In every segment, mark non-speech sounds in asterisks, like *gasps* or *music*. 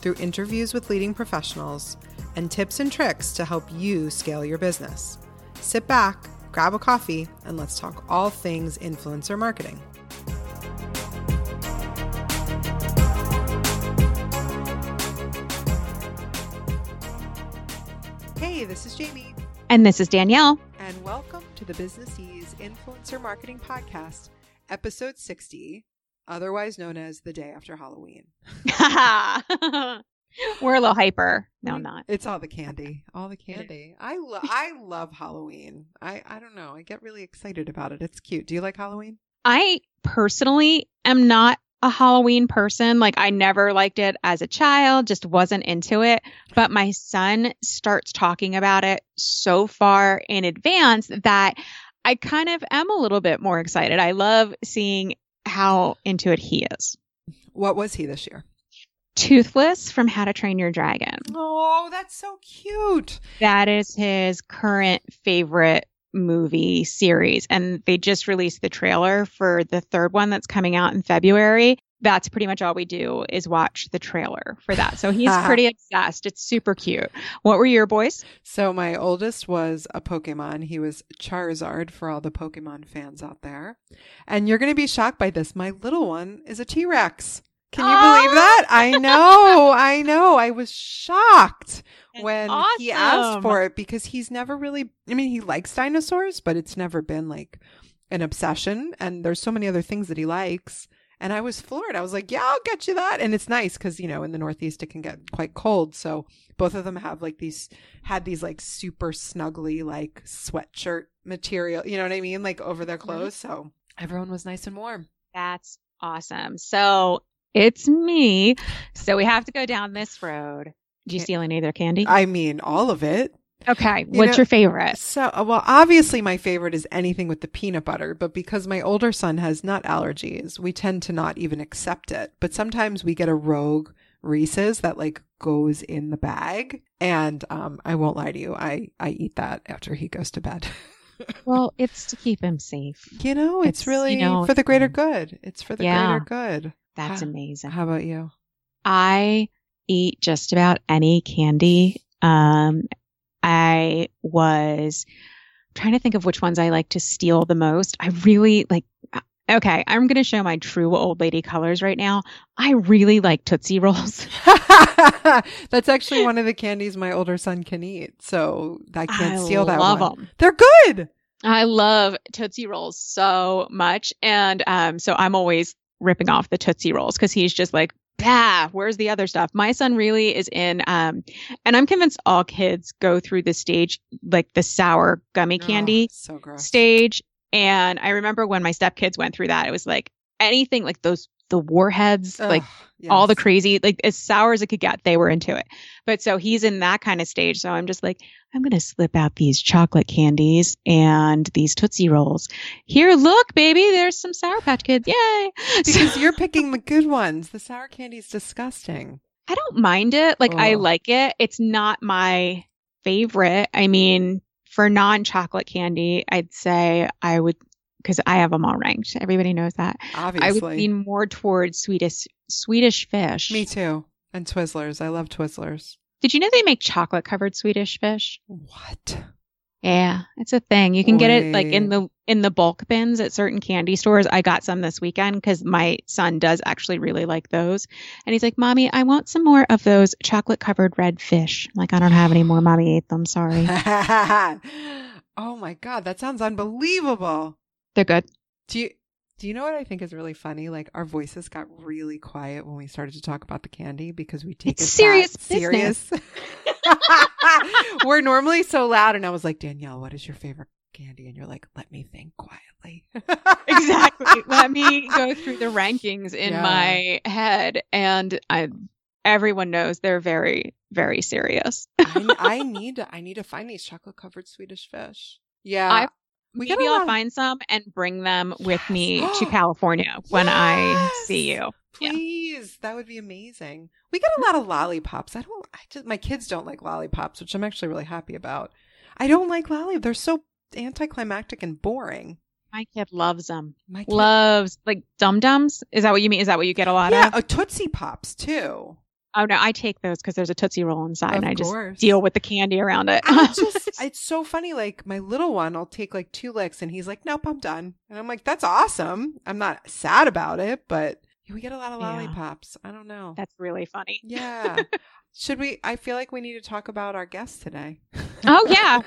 through interviews with leading professionals and tips and tricks to help you scale your business. Sit back, grab a coffee, and let's talk all things influencer marketing. Hey, this is Jamie. And this is Danielle. And welcome to the Businessese Influencer Marketing Podcast, episode 60, otherwise known as the day after Halloween. *laughs* We're a little hyper. No, I'm not. It's all the candy. All the candy. I love *laughs* I love Halloween. I I don't know. I get really excited about it. It's cute. Do you like Halloween? I personally am not a Halloween person. Like I never liked it as a child, just wasn't into it. But my son starts talking about it so far in advance that I kind of am a little bit more excited. I love seeing how into it he is. What was he this year? Toothless from How to Train Your Dragon. Oh, that's so cute. That is his current favorite movie series. And they just released the trailer for the third one that's coming out in February. That's pretty much all we do is watch the trailer for that. So he's *laughs* pretty obsessed. It's super cute. What were your boys? So my oldest was a Pokemon. He was Charizard for all the Pokemon fans out there. And you're going to be shocked by this. My little one is a T-Rex. Can you oh! believe that? I know, *laughs* I know. I was shocked That's when awesome. he asked for it because he's never really, I mean, he likes dinosaurs, but it's never been like an obsession. And there's so many other things that he likes. And I was floored. I was like, yeah, I'll get you that. And it's nice because, you know, in the Northeast, it can get quite cold. So both of them have like these, had these like super snuggly, like sweatshirt material, you know what I mean? Like over their mm-hmm. clothes. So everyone was nice and warm. That's awesome. So it's me. So we have to go down this road. Did you steal any of their candy? I mean, all of it. Okay. You What's know, your favorite? So, uh, well, obviously my favorite is anything with the peanut butter, but because my older son has nut allergies, we tend to not even accept it. But sometimes we get a rogue Reese's that like goes in the bag. And, um, I won't lie to you. I, I eat that after he goes to bed. *laughs* well, it's to keep him safe. You know, it's, it's really you know, for the greater good. It's for the yeah. greater good. That's amazing. How about you? I eat just about any candy. Um, I was trying to think of which ones I like to steal the most. I really like, uh, okay, I'm going to show my true old lady colors right now. I really like Tootsie Rolls. *laughs* That's actually one of the candies my older son can eat. So I can't I steal that love one. Them. They're good. I love Tootsie Rolls so much. And um, so I'm always ripping off the Tootsie Rolls because he's just like, bah, where's the other stuff? My son really is in, um, and I'm convinced all kids go through the stage, like the sour gummy candy oh, so stage. And I remember when my stepkids went through that, it was like anything like those the warheads, Ugh, like yes. all the crazy, like as sour as it could get, they were into it. But so he's in that kind of stage. So I'm just like, I'm going to slip out these chocolate candies and these Tootsie Rolls. Here, look, baby, there's some Sour Patch Kids. Yay. *laughs* Because so, you're picking the good ones. The sour candy is disgusting. I don't mind it. Like. I like it. It's not my favorite. I mean, for non chocolate candy, I'd say I would because I have them all ranked. Everybody knows that. Obviously, I would lean more towards Swedish Swedish fish. Me too. And Twizzlers. I love Twizzlers. Did you know they make chocolate covered Swedish fish? What? Yeah, it's a thing. You can Oy. get it like in the in the bulk bins at certain candy stores. I got some this weekend because my son does actually really like those, and he's like, "Mommy, I want some more of those chocolate covered red fish." I'm like, I don't have any more. Mommy ate them. Sorry. *laughs* oh my god, that sounds unbelievable. They're good. Do you do you know what I think is really funny? Like our voices got really quiet when we started to talk about the candy because we take it's it serious serious. *laughs* We're normally so loud, and I was like, Danielle, what is your favorite candy? And you're like, let me think quietly. *laughs* exactly. Let me go through the rankings in yeah. my head, and I. Everyone knows they're very, very serious. I, I *laughs* need to. I need to find these chocolate covered Swedish fish. Yeah, I we Maybe I'll find some and bring them yes. with me to *gasps* California when yes. I see you. Please, yeah. that would be amazing. We get a lot of lollipops. I don't. I just my kids don't like lollipops, which I'm actually really happy about. I don't like lollipops. They're so anticlimactic and boring. My kid loves them. My kid loves like dum dums. Is that what you mean? Is that what you get a lot yeah, of? Yeah, Tootsie Pops too. Oh no, I take those because there's a Tootsie Roll inside, of and I course. just deal with the candy around it. *laughs* just, it's so funny. Like my little one, I'll take like two licks, and he's like, "Nope, I'm done." And I'm like, "That's awesome." I'm not sad about it, but we get a lot of lollipops. Yeah. I don't know. That's really funny. Yeah. *laughs* Should we? I feel like we need to talk about our guest today. oh *laughs* yeah,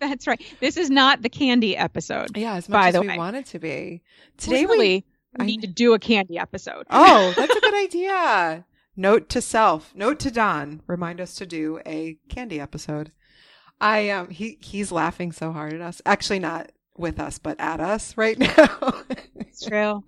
that's right. This is not the candy episode. Yeah, as much by as the we way. want it to be. Today we, we need I, to do a candy episode. Oh, that's a good idea. Note to self, note to Don, remind us to do a candy episode. I um he he's laughing so hard at us. Actually not with us, but at us right *laughs* now. it's true.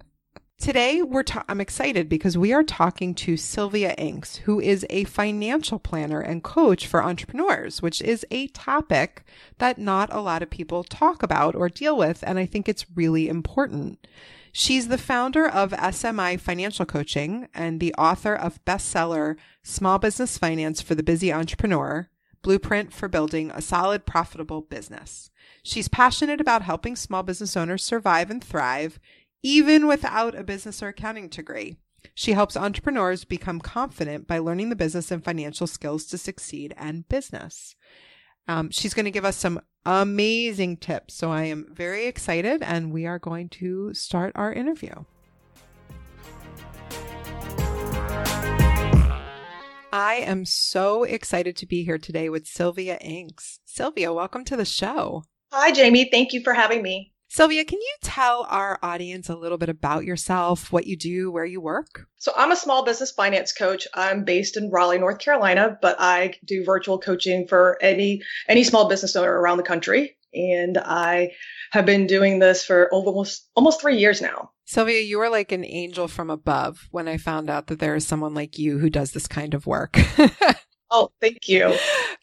Today we're ta- I'm excited because we are talking to Sylvia Inks, who is a financial planner and coach for entrepreneurs, which is a topic that not a lot of people talk about or deal with and I think it's really important. She's the founder of SMI Financial Coaching and the author of bestseller Small Business Finance for the Busy Entrepreneur Blueprint for Building a Solid, Profitable Business. She's passionate about helping small business owners survive and thrive, even without a business or accounting degree. She helps entrepreneurs become confident by learning the business and financial skills to succeed and business. Um, she's going to give us some amazing tips. So I am very excited, and we are going to start our interview. I am so excited to be here today with Sylvia Inks. Sylvia, welcome to the show. Hi, Jamie. Thank you for having me. Sylvia, can you tell our audience a little bit about yourself, what you do, where you work? So, I'm a small business finance coach. I'm based in Raleigh, North Carolina, but I do virtual coaching for any any small business owner around the country, and I have been doing this for almost almost 3 years now. Sylvia, you are like an angel from above when I found out that there is someone like you who does this kind of work. *laughs* Oh, thank you.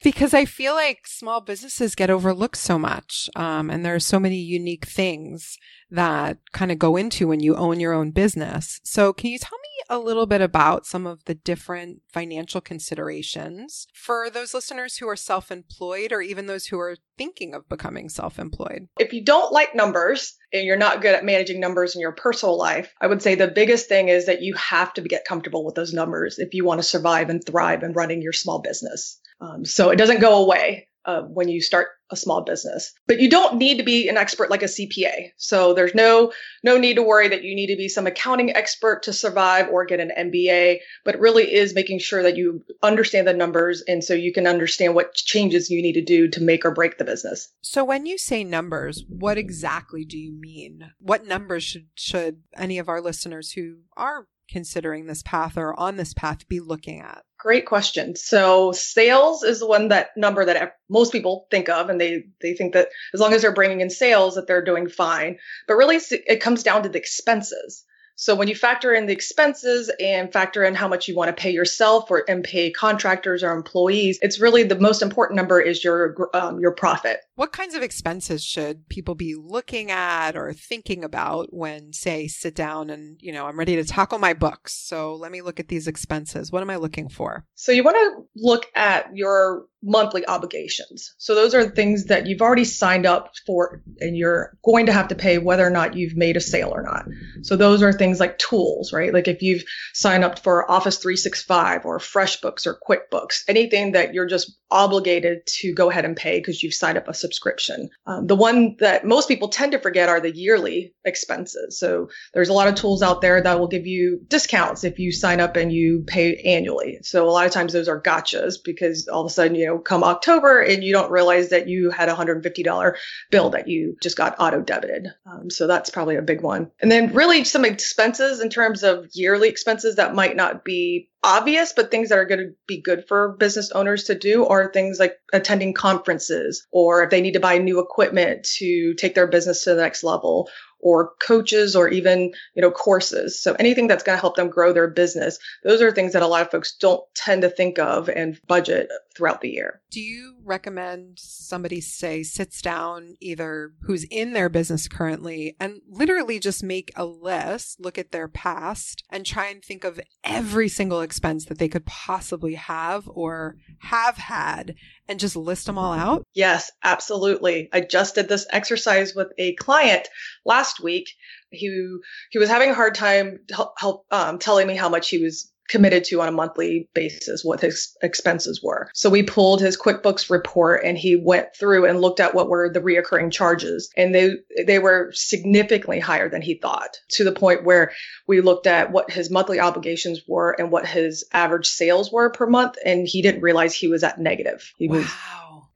because I feel like small businesses get overlooked so much. Um, and there are so many unique things that kind of go into when you own your own business. So, can you tell me a little bit about some of the different financial considerations for those listeners who are self employed or even those who are thinking of becoming self employed? If you don't like numbers and you're not good at managing numbers in your personal life, I would say the biggest thing is that you have to get comfortable with those numbers if you want to survive and thrive in running your small business. Um, so it doesn't go away uh, when you start a small business. But you don't need to be an expert like a CPA. So there's no no need to worry that you need to be some accounting expert to survive or get an MBA, but it really is making sure that you understand the numbers and so you can understand what changes you need to do to make or break the business. So when you say numbers, what exactly do you mean? What numbers should should any of our listeners who are considering this path or on this path be looking at? Great question. So sales is the one that number that most people think of, and they they think that as long as they're bringing in sales, that they're doing fine. But really, it comes down to the expenses. So when you factor in the expenses and factor in how much you want to pay yourself or and pay contractors or employees, it's really the most important number is your um, your profit. What kinds of expenses should people be looking at or thinking about when, say, sit down and you know I'm ready to tackle my books? So let me look at these expenses. What am I looking for? So you want to look at your monthly obligations. So those are things that you've already signed up for and you're going to have to pay whether or not you've made a sale or not. So those are things like tools, right? Like if you've signed up for Office 365 or FreshBooks or QuickBooks, anything that you're just obligated to go ahead and pay because you've signed up a subscription. Um, the one that most people tend to forget are the yearly expenses. So there's a lot of tools out there that will give you discounts if you sign up and you pay annually. So a lot of times those are gotchas because all of a sudden, you know, come October and you don't realize that you had a $150 bill that you just got auto debited. Um, so that's probably a big one. And then really some expenses in terms of yearly expenses that might not be obvious, but things that are going to be good for business owners to do are things like attending conferences or if they need to buy new equipment to take their business to the next level or coaches or even you know courses. So anything that's going to help them grow their business those are things that a lot of folks don't tend to think of and budget throughout the year do you recommend somebody say sits down either who's in their business currently and literally just make a list look at their past and try and think of every single expense that they could possibly have or have had and just list them all out? Yes, absolutely. I just did this exercise with a client last week. He he was having a hard time help, help um, telling me how much he was committed to on a monthly basis what his expenses were. So we pulled his QuickBooks report and he went through and looked at what were the reoccurring charges and they they were significantly higher than he thought to the point where we looked at what his monthly obligations were and what his average sales were per month and he didn't realize he was at negative. He wow. was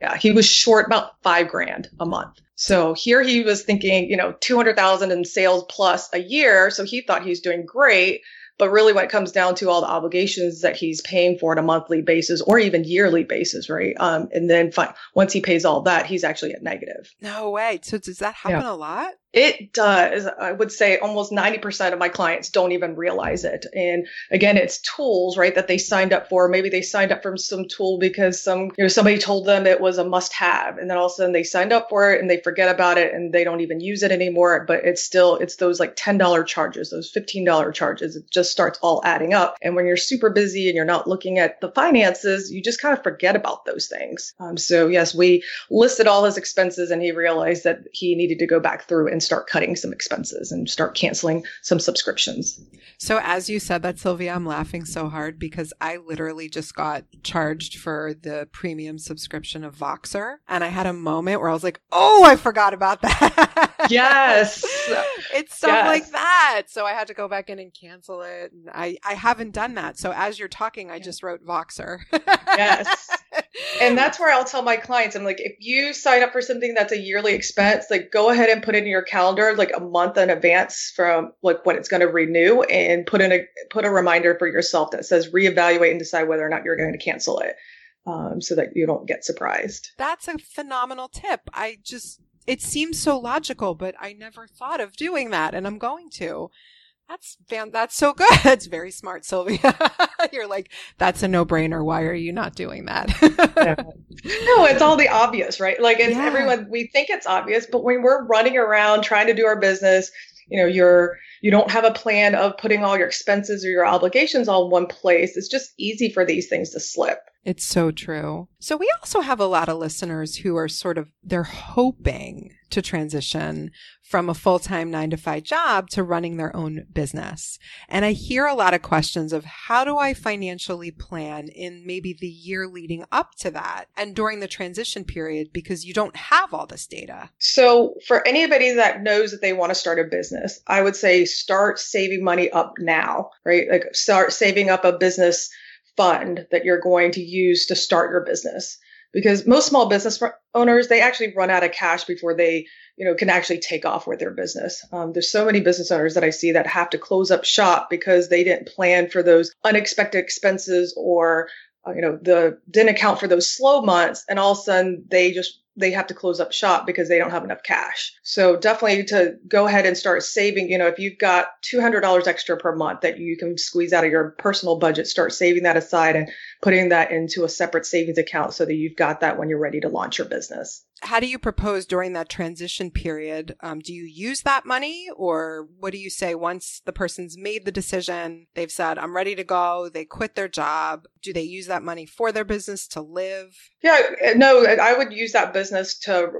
yeah, he was short about 5 grand a month. So here he was thinking, you know, 200,000 in sales plus a year, so he thought he was doing great but really, when it comes down to all the obligations that he's paying for on a monthly basis or even yearly basis, right? Um, and then fi- once he pays all that, he's actually at negative. No way. So does that happen yeah. a lot? It does. I would say almost 90% of my clients don't even realize it. And again, it's tools, right, that they signed up for. Maybe they signed up for some tool because some, you know, somebody told them it was a must have. And then all of a sudden they signed up for it and they forget about it and they don't even use it anymore. But it's still, it's those like $10 charges, those $15 charges. It just starts all adding up. And when you're super busy and you're not looking at the finances, you just kind of forget about those things. Um, so yes, we listed all his expenses and he realized that he needed to go back through and start cutting some expenses and start canceling some subscriptions. So, as you said that, Sylvia, I'm laughing so hard because I literally just got charged for the premium subscription of Voxer. And I had a moment where I was like, oh, I forgot about that. *laughs* Yes. it's stuff yes. like that. So, I had to go back in and cancel it. And I, I haven't done that. So, as you're talking, I just wrote Voxer. *laughs* yes. And that's where I'll tell my clients, I'm like, if you sign up for something that's a yearly expense, like go ahead and put it in your calendar like a month in advance from like when it's going to renew and put in a put a reminder for yourself that says reevaluate and decide whether or not you're going to cancel it. Um, so that you don't get surprised. That's a phenomenal tip. I just, it seems so logical, but I never thought of doing that and I'm going to. That's that's so good. *laughs* That's very smart, Sylvia. *laughs* You're like, that's a no brainer. Why are you not doing that? yeah. *laughs* No, it's all the obvious, right? Like it's yeah. everyone, we think it's obvious, but when we're running around trying to do our business, you know, you're, you don't have a plan of putting all your expenses or your obligations all in one place. It's just easy for these things to slip. It's so true. So we also have a lot of listeners who are sort of, they're hoping to transition from a full-time nine to five job to running their own business. And I hear a lot of questions of how do I financially plan in maybe the year leading up to that and during the transition period because you don't have all this data. So for anybody that knows that they want to start a business, I would say start saving money up now, right? Like start saving up a business fund that you're going to use to start your business. Because most small business owners they actually run out of cash before they you know can actually take off with their business. Um, there's so many business owners that i see that have to close up shop because they didn't plan for those unexpected expenses or uh, you know the didn't account for those slow months and all of a sudden they just they have to close up shop because they don't have enough cash. So definitely to go ahead and start saving, you know, if you've got $200 extra per month that you can squeeze out of your personal budget, start saving that aside and putting that into a separate savings account so that you've got that when you're ready to launch your business. How do you propose during that transition period? Um, do you use that money or what do you say once the person's made the decision? They've said, I'm ready to go. They quit their job. Do they use that money for their business to live? Yeah, no, I would use that business to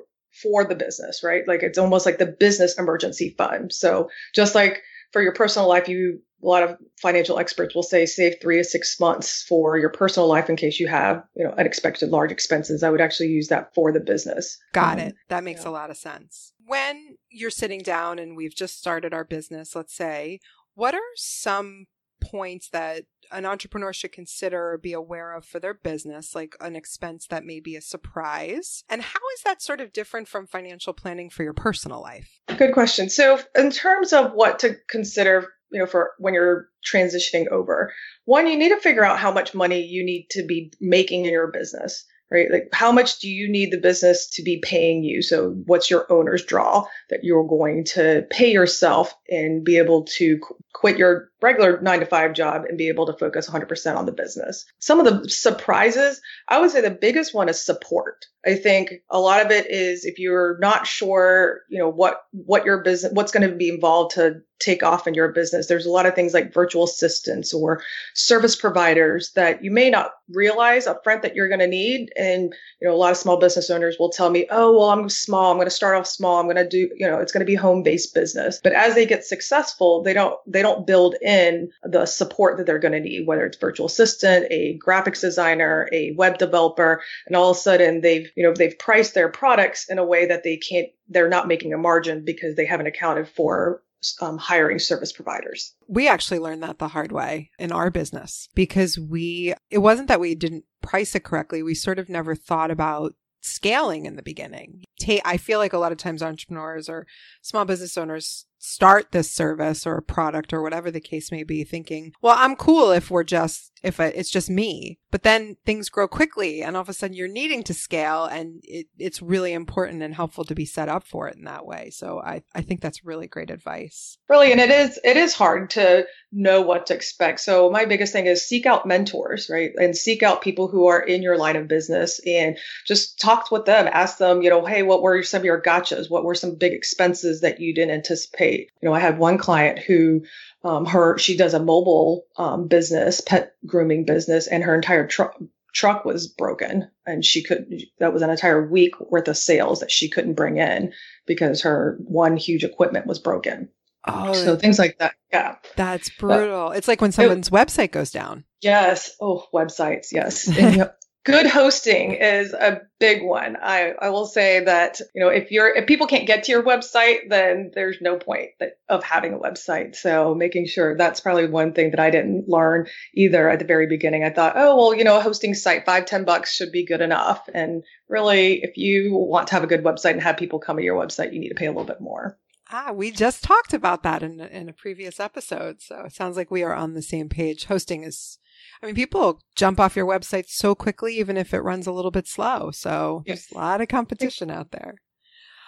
for the business, right? Like it's almost like the business emergency fund. So just like for your personal life, you a lot of financial experts will say save three to six months for your personal life in case you have you know unexpected large expenses i would actually use that for the business got um, it that makes yeah. a lot of sense when you're sitting down and we've just started our business let's say what are some points that an entrepreneur should consider or be aware of for their business, like an expense that may be a surprise? And how is that sort of different from financial planning for your personal life? Good question. So, in terms of what to consider you know, for when you're transitioning over. One, you need to figure out how much money you need to be making in your business, right? Like how much do you need the business to be paying you? So what's your owner's draw that you're going to pay yourself and be able to quit your regular nine to five job and be able to focus 100% on the business. Some of the surprises, I would say the biggest one is support. I think a lot of it is if you're not sure, you know, what, what your business, what's going to be involved to take off in your business. There's a lot of things like virtual assistants or service providers that you may not realize upfront that you're going to need. And, you know, a lot of small business owners will tell me, oh, well, I'm small. I'm going to start off small. I'm going to do, you know, it's going to be home based business. But as they get successful, they don't, they don't build in the support that they're going to need, whether it's virtual assistant, a graphics designer, a web developer, and all of a sudden they've, you know, they've priced their products in a way that they can't, they're not making a margin because they haven't accounted for um, hiring service providers. We actually learned that the hard way in our business because we, it wasn't that we didn't price it correctly. We sort of never thought about scaling in the beginning. I feel like a lot of times entrepreneurs or small business owners start this service or a product or whatever the case may be thinking, well, I'm cool if we're just if it's just me. But then things grow quickly and all of a sudden you're needing to scale and it, it's really important and helpful to be set up for it in that way. So I, I think that's really great advice. Really. And it is, it is hard to know what to expect. So my biggest thing is seek out mentors, right? And seek out people who are in your line of business and just talk with them, ask them, you know, hey, what were some of your gotchas? What were some big expenses that you didn't anticipate? You know, I had one client who um, her she does a mobile um, business, pet grooming business, and her entire truck truck was broken, and she could that was an entire week worth of sales that she couldn't bring in because her one huge equipment was broken. Oh, so things like that. Yeah, that's brutal. But, it's like when someone's it, website goes down. Yes. Oh, websites. Yes. *laughs* and, good hosting is a big one. I, I will say that, you know, if you're, if people can't get to your website, then there's no point that, of having a website. So making sure that's probably one thing that I didn't learn either at the very beginning. I thought, oh, well, you know, a hosting site, five, ten bucks should be good enough. And really, if you want to have a good website and have people come to your website, you need to pay a little bit more. Ah, we just talked about that in, in a previous episode. So it sounds like we are on the same page. Hosting is I mean, people jump off your website so quickly, even if it runs a little bit slow. So yes. there's a lot of competition out there.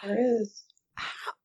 There is.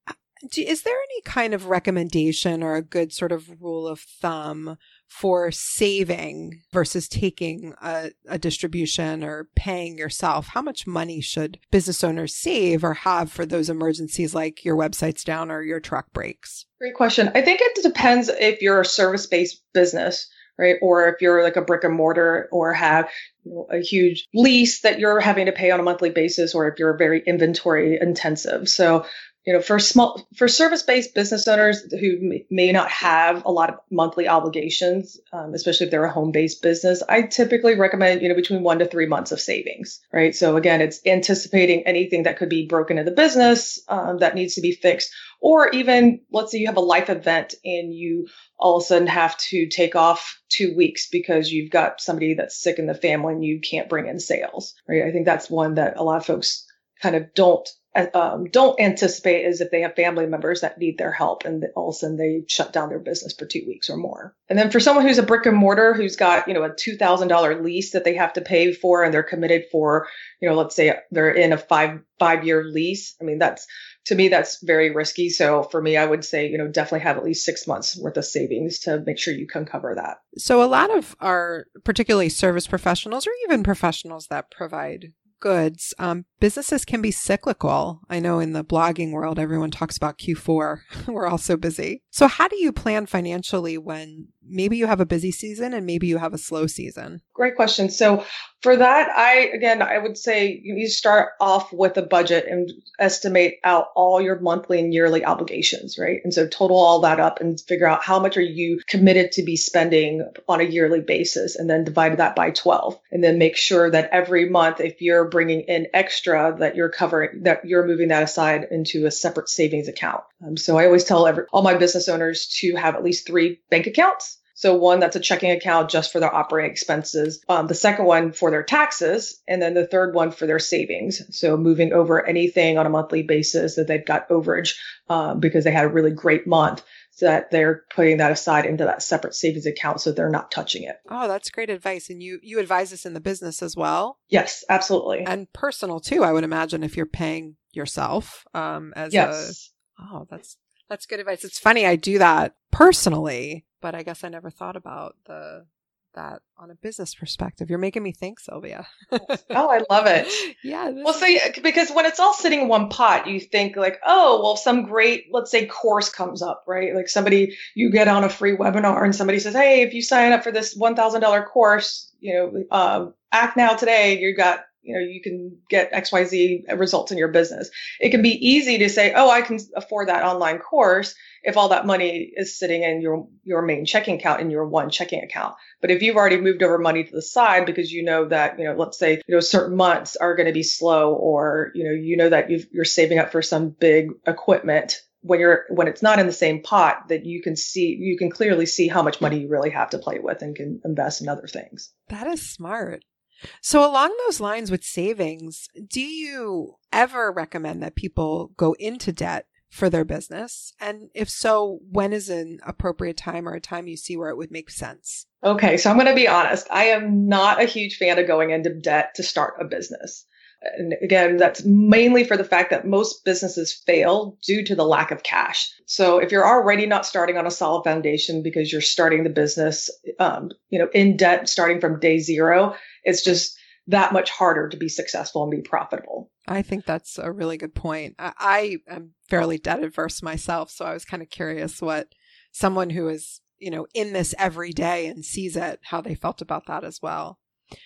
Uh, is there any kind of recommendation or a good sort of rule of thumb for saving versus taking a, a, distribution or paying yourself? How much money should business owners save or have for those emergencies like your website's down or your truck breaks? Great question. I think it depends if you're a service based business right? Or if you're like a brick and mortar or have you know, a huge lease that you're having to pay on a monthly basis, or if you're very inventory intensive. So, you know, for small, for service-based business owners who may not have a lot of monthly obligations, um, especially if they're a home-based business, I typically recommend, you know, between one to three months of savings, right? So again, it's anticipating anything that could be broken in the business um, that needs to be fixed, or even let's say you have a life event and you all of a sudden have to take off two weeks because you've got somebody that's sick in the family and you can't bring in sales, right? I think that's one that a lot of folks kind of don't um, don't anticipate is if they have family members that need their help and all of a sudden they shut down their business for two weeks or more. And then for someone who's a brick and mortar who's got, you know, a $2,000 lease that they have to pay for and they're committed for, you know, let's say they're in a five, five year lease. I mean, that's to me, that's very risky. So for me, I would say, you know, definitely have at least six months worth of savings to make sure you can cover that. So a lot of our particularly service professionals or even professionals that provide goods, um, businesses can be cyclical. I know in the blogging world, everyone talks about Q4. *laughs* We're all so busy. So, how do you plan financially when maybe you have a busy season and maybe you have a slow season? Great question. So, for that, I again, I would say you start off with a budget and estimate out all your monthly and yearly obligations, right? And so total all that up and figure out how much are you committed to be spending on a yearly basis and then divide that by 12 and then make sure that every month if you're bringing in extra that you're covering that you're moving that aside into a separate savings account. Um, so I always tell every, all my business owners to have at least three bank accounts so one that's a checking account just for their operating expenses. Um, the second one for their taxes, and then the third one for their savings. So moving over anything on a monthly basis that they've got overage um, because they had a really great month. So that they're putting that aside into that separate savings account so they're not touching it. Oh, that's great advice. And you you advise this in the business as well? Yes, absolutely. And personal too, I would imagine if you're paying yourself um as yes. a Oh, that's that's good advice. It's funny I do that personally but I guess I never thought about the that on a business perspective. You're making me think, Sylvia. *laughs* oh, I love it. *laughs* Yeah. Well, so because when it's all sitting in one pot, you think like, oh, well, some great, let's say, course comes up, right? Like somebody you get on a free webinar, and somebody says, hey, if you sign up for this one thousand dollar course, you know, uh, act now today, you got you know you can get xyz results in your business. It can be easy to say oh i can afford that online course if all that money is sitting in your your main checking account in your one checking account. But if you've already moved over money to the side because you know that you know let's say you know certain months are going to be slow or you know you know that you are saving up for some big equipment when you're when it's not in the same pot that you can see you can clearly see how much money you really have to play with and can invest in other things. That is smart so, along those lines with savings, do you ever recommend that people go into debt for their business? And if so, when is an appropriate time or a time you see where it would make sense? Okay, so I'm going to be honest. I am not a huge fan of going into debt to start a business. And again, that's mainly for the fact that most businesses fail due to the lack of cash. So if you're already not starting on a solid foundation because you're starting the business, um, you know, in debt, starting from day zero, it's just that much harder to be successful and be profitable. I think that's a really good point. I, I am fairly debt adverse myself, so I was kind of curious what someone who is, you know, in this every day and sees it, how they felt about that as well.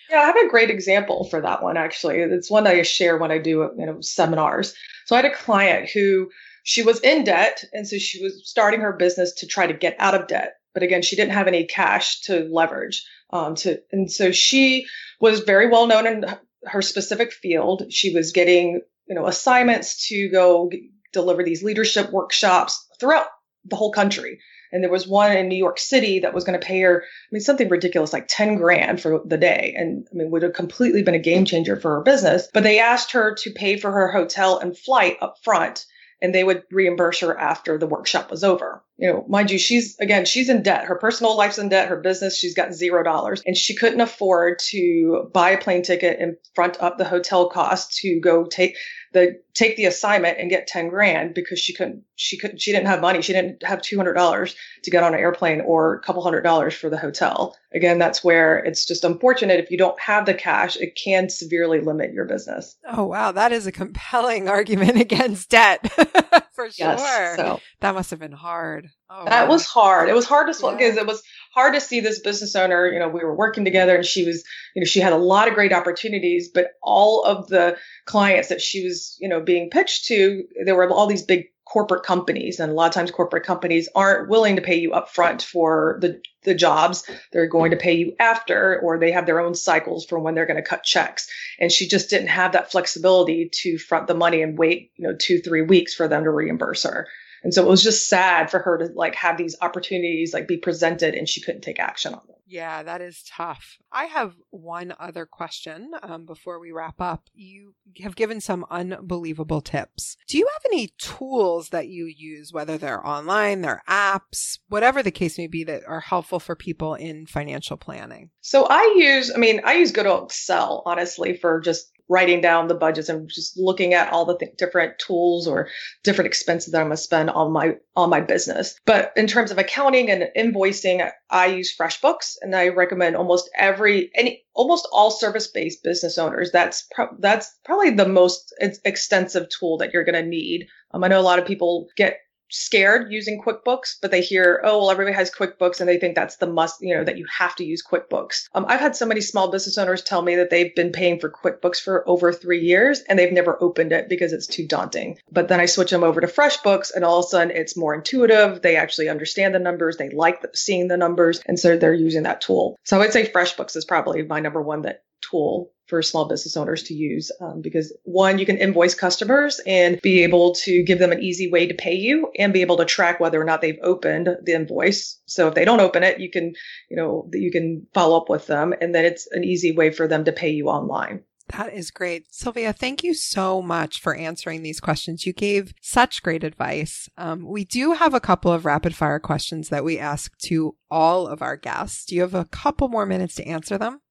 Yeah, I have a great example for that one actually. It's one I share when I do you know seminars. So I had a client who she was in debt and so she was starting her business to try to get out of debt. But again, she didn't have any cash to leverage. Um, to and so she was very well known in her specific field. She was getting you know assignments to go deliver these leadership workshops throughout the whole country. And there was one in New York City that was going to pay her, I mean, something ridiculous, like 10 grand for the day. And I mean, would have completely been a game changer for her business. But they asked her to pay for her hotel and flight up front and they would reimburse her after the workshop was over. You know, mind you, she's again, she's in debt. Her personal life's in debt. Her business, she's got zero dollars. And she couldn't afford to buy a plane ticket and front up the hotel cost to go take the take the assignment and get 10 grand because she couldn't she couldn't she didn't have money. She didn't have $200 to get on an airplane or a couple hundred dollars for the hotel. Again that's where it's just unfortunate. If you don't have the cash it can severely limit your business. Oh wow. That is a compelling *laughs* argument against debt *laughs* for sure yes, so. that must have been hard oh, that wow. was hard it was hard to swallow because yeah. it was hard to see this business owner you know we were working together and she was you know she had a lot of great opportunities but all of the clients that she was you know being pitched to, there were all these big corporate companies and a lot of times corporate companies aren't willing to pay you upfront for the the jobs they're going to pay you after or they have their own cycles for when they're going to cut checks. And she just didn't have that flexibility to front the money and wait you know 2 3 weeks for them to reimburse her and so it was just sad for her to like have these opportunities like be presented and she couldn't take action on them yeah, that is tough. I have one other question um, before we wrap up. You have given some unbelievable tips. Do you have any tools that you use, whether they're online, they're apps, whatever the case may be, that are helpful for people in financial planning? So I use, I mean, I use good old Excel, honestly, for just writing down the budgets and just looking at all the th- different tools or different expenses that I'm going to spend on my on my business. But in terms of accounting and invoicing, I use FreshBooks, and I recommend almost every any almost all service-based business owners. That's pro- that's probably the most extensive tool that you're going to need. Um, I know a lot of people get scared using QuickBooks, but they hear, oh, well, everybody has QuickBooks and they think that's the must, you know, that you have to use QuickBooks. Um, I've had so many small business owners tell me that they've been paying for QuickBooks for over three years and they've never opened it because it's too daunting. But then I switch them over to FreshBooks and all of a sudden it's more intuitive. They actually understand the numbers. They like seeing the numbers. And so they're using that tool. So I would say FreshBooks is probably my number one that tool for small business owners to use um, because one you can invoice customers and be able to give them an easy way to pay you and be able to track whether or not they've opened the invoice so if they don't open it you can you know you can follow up with them and then it's an easy way for them to pay you online that is great. Sylvia, thank you so much for answering these questions. You gave such great advice. Um, we do have a couple of rapid fire questions that we ask to all of our guests. Do you have a couple more minutes to answer them?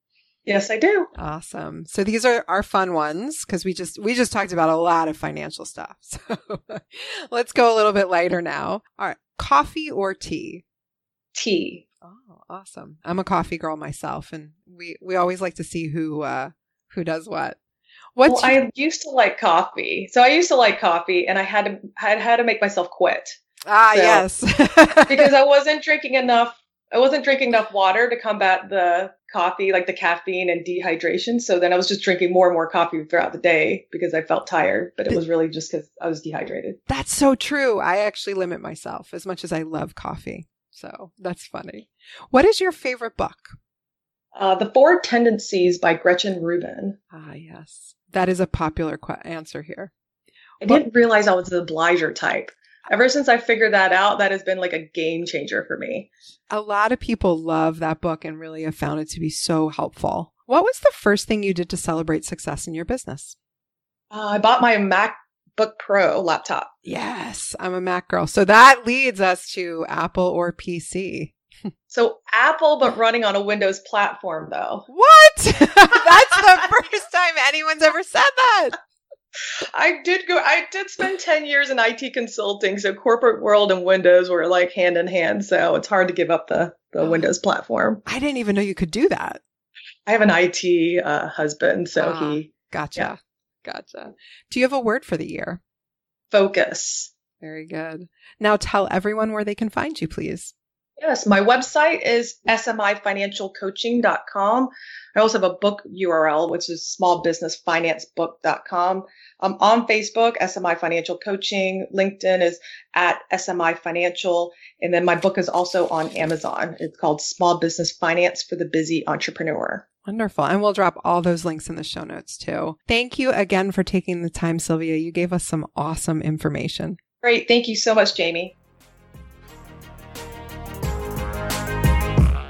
Yes, I do. Awesome. So these are our fun ones because we just we just talked about a lot of financial stuff. *laughs* So let's go a little bit lighter now. All right, coffee or tea? Tea. Oh, awesome. I'm a coffee girl myself, and we we always like to see who uh who does what. What's well, your- I used to like coffee, so I used to like coffee, and I had to had had to make myself quit. Ah, so, yes, *laughs* because I wasn't drinking enough I wasn't drinking enough water to combat the coffee, like the caffeine and dehydration. So then I was just drinking more and more coffee throughout the day because I felt tired, but it was really just because I was dehydrated. That's so true. I actually limit myself as much as I love coffee. So that's funny. What is your favorite book? Uh, the Four Tendencies by Gretchen Rubin. Ah, yes. That is a popular qu- answer here. I didn't realize I was the obliger type ever since I figured that out, that has been like a game changer for me. A lot of people love that book and really have found it to be so helpful. What was the first thing you did to celebrate success in your business? Uh, I bought my MacBook Pro laptop. Yes, I'm a Mac girl. So that leads us to Apple or PC. *laughs* So Apple, but running on a Windows platform, though. What? *laughs* That's the *laughs* first time anyone's ever said that. I did go. I did spend ten years in IT consulting, so corporate world and Windows were like hand in hand. So it's hard to give up the the Windows platform. I didn't even know you could do that. I have an IT uh, husband, so ah, he. Gotcha. Yeah. Gotcha. Do you have a word for the year? Focus. Very good. Now tell everyone where they can find you, please. Yes, my website is smifinancialcoaching.com. I also have a book URL, which is smallbusinessfinancebook.com. I'm on Facebook, SMI Financial Coaching. LinkedIn is at SMI Financial. And then my book is also on Amazon. It's called Small Business Finance for the Busy Entrepreneur. Wonderful. And we'll drop all those links in the show notes too. Thank you again for taking the time, Sylvia. You gave us some awesome information. Great. Thank you so much, Jamie.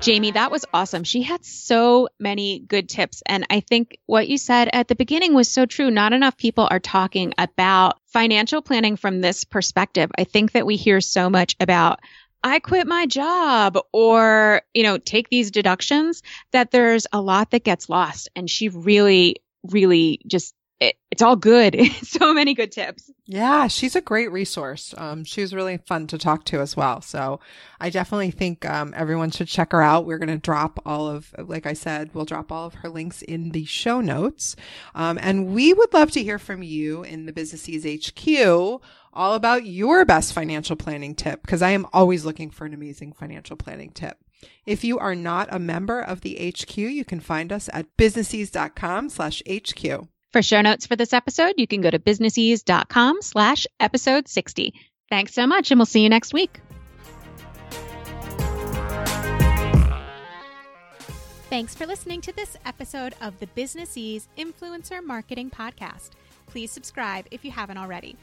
Jamie, that was awesome. She had so many good tips. And I think what you said at the beginning was so true. Not enough people are talking about financial planning from this perspective. I think that we hear so much about, I quit my job or, you know, take these deductions that there's a lot that gets lost. And she really, really just it, it's all good. *laughs* so many good tips. Yeah, she's a great resource. Um, she was really fun to talk to as well. So I definitely think um, everyone should check her out. We're going to drop all of, like I said, we'll drop all of her links in the show notes. Um, and we would love to hear from you in the Businessese HQ all about your best financial planning tip because I am always looking for an amazing financial planning tip. If you are not a member of the HQ, you can find us at businessese.com slash HQ. For show notes for this episode, you can go to businessese.com slash episode 60. Thanks so much, and we'll see you next week. Thanks for listening to this episode of the Businessese Influencer Marketing Podcast. Please subscribe if you haven't already.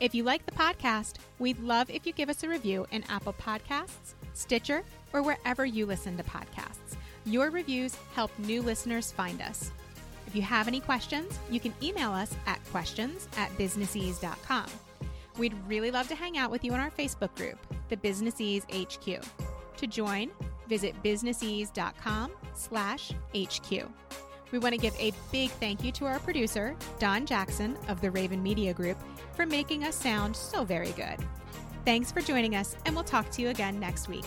If you like the podcast, we'd love if you give us a review in Apple Podcasts, Stitcher, or wherever you listen to podcasts. Your reviews help new listeners find us. If you have any questions, you can email us at questions at businessese.com. We'd really love to hang out with you in our Facebook group, the Businessese HQ. To join, visit businessese.com slash HQ. We want to give a big thank you to our producer, Don Jackson of the Raven Media Group, for making us sound so very good. Thanks for joining us, and we'll talk to you again next week.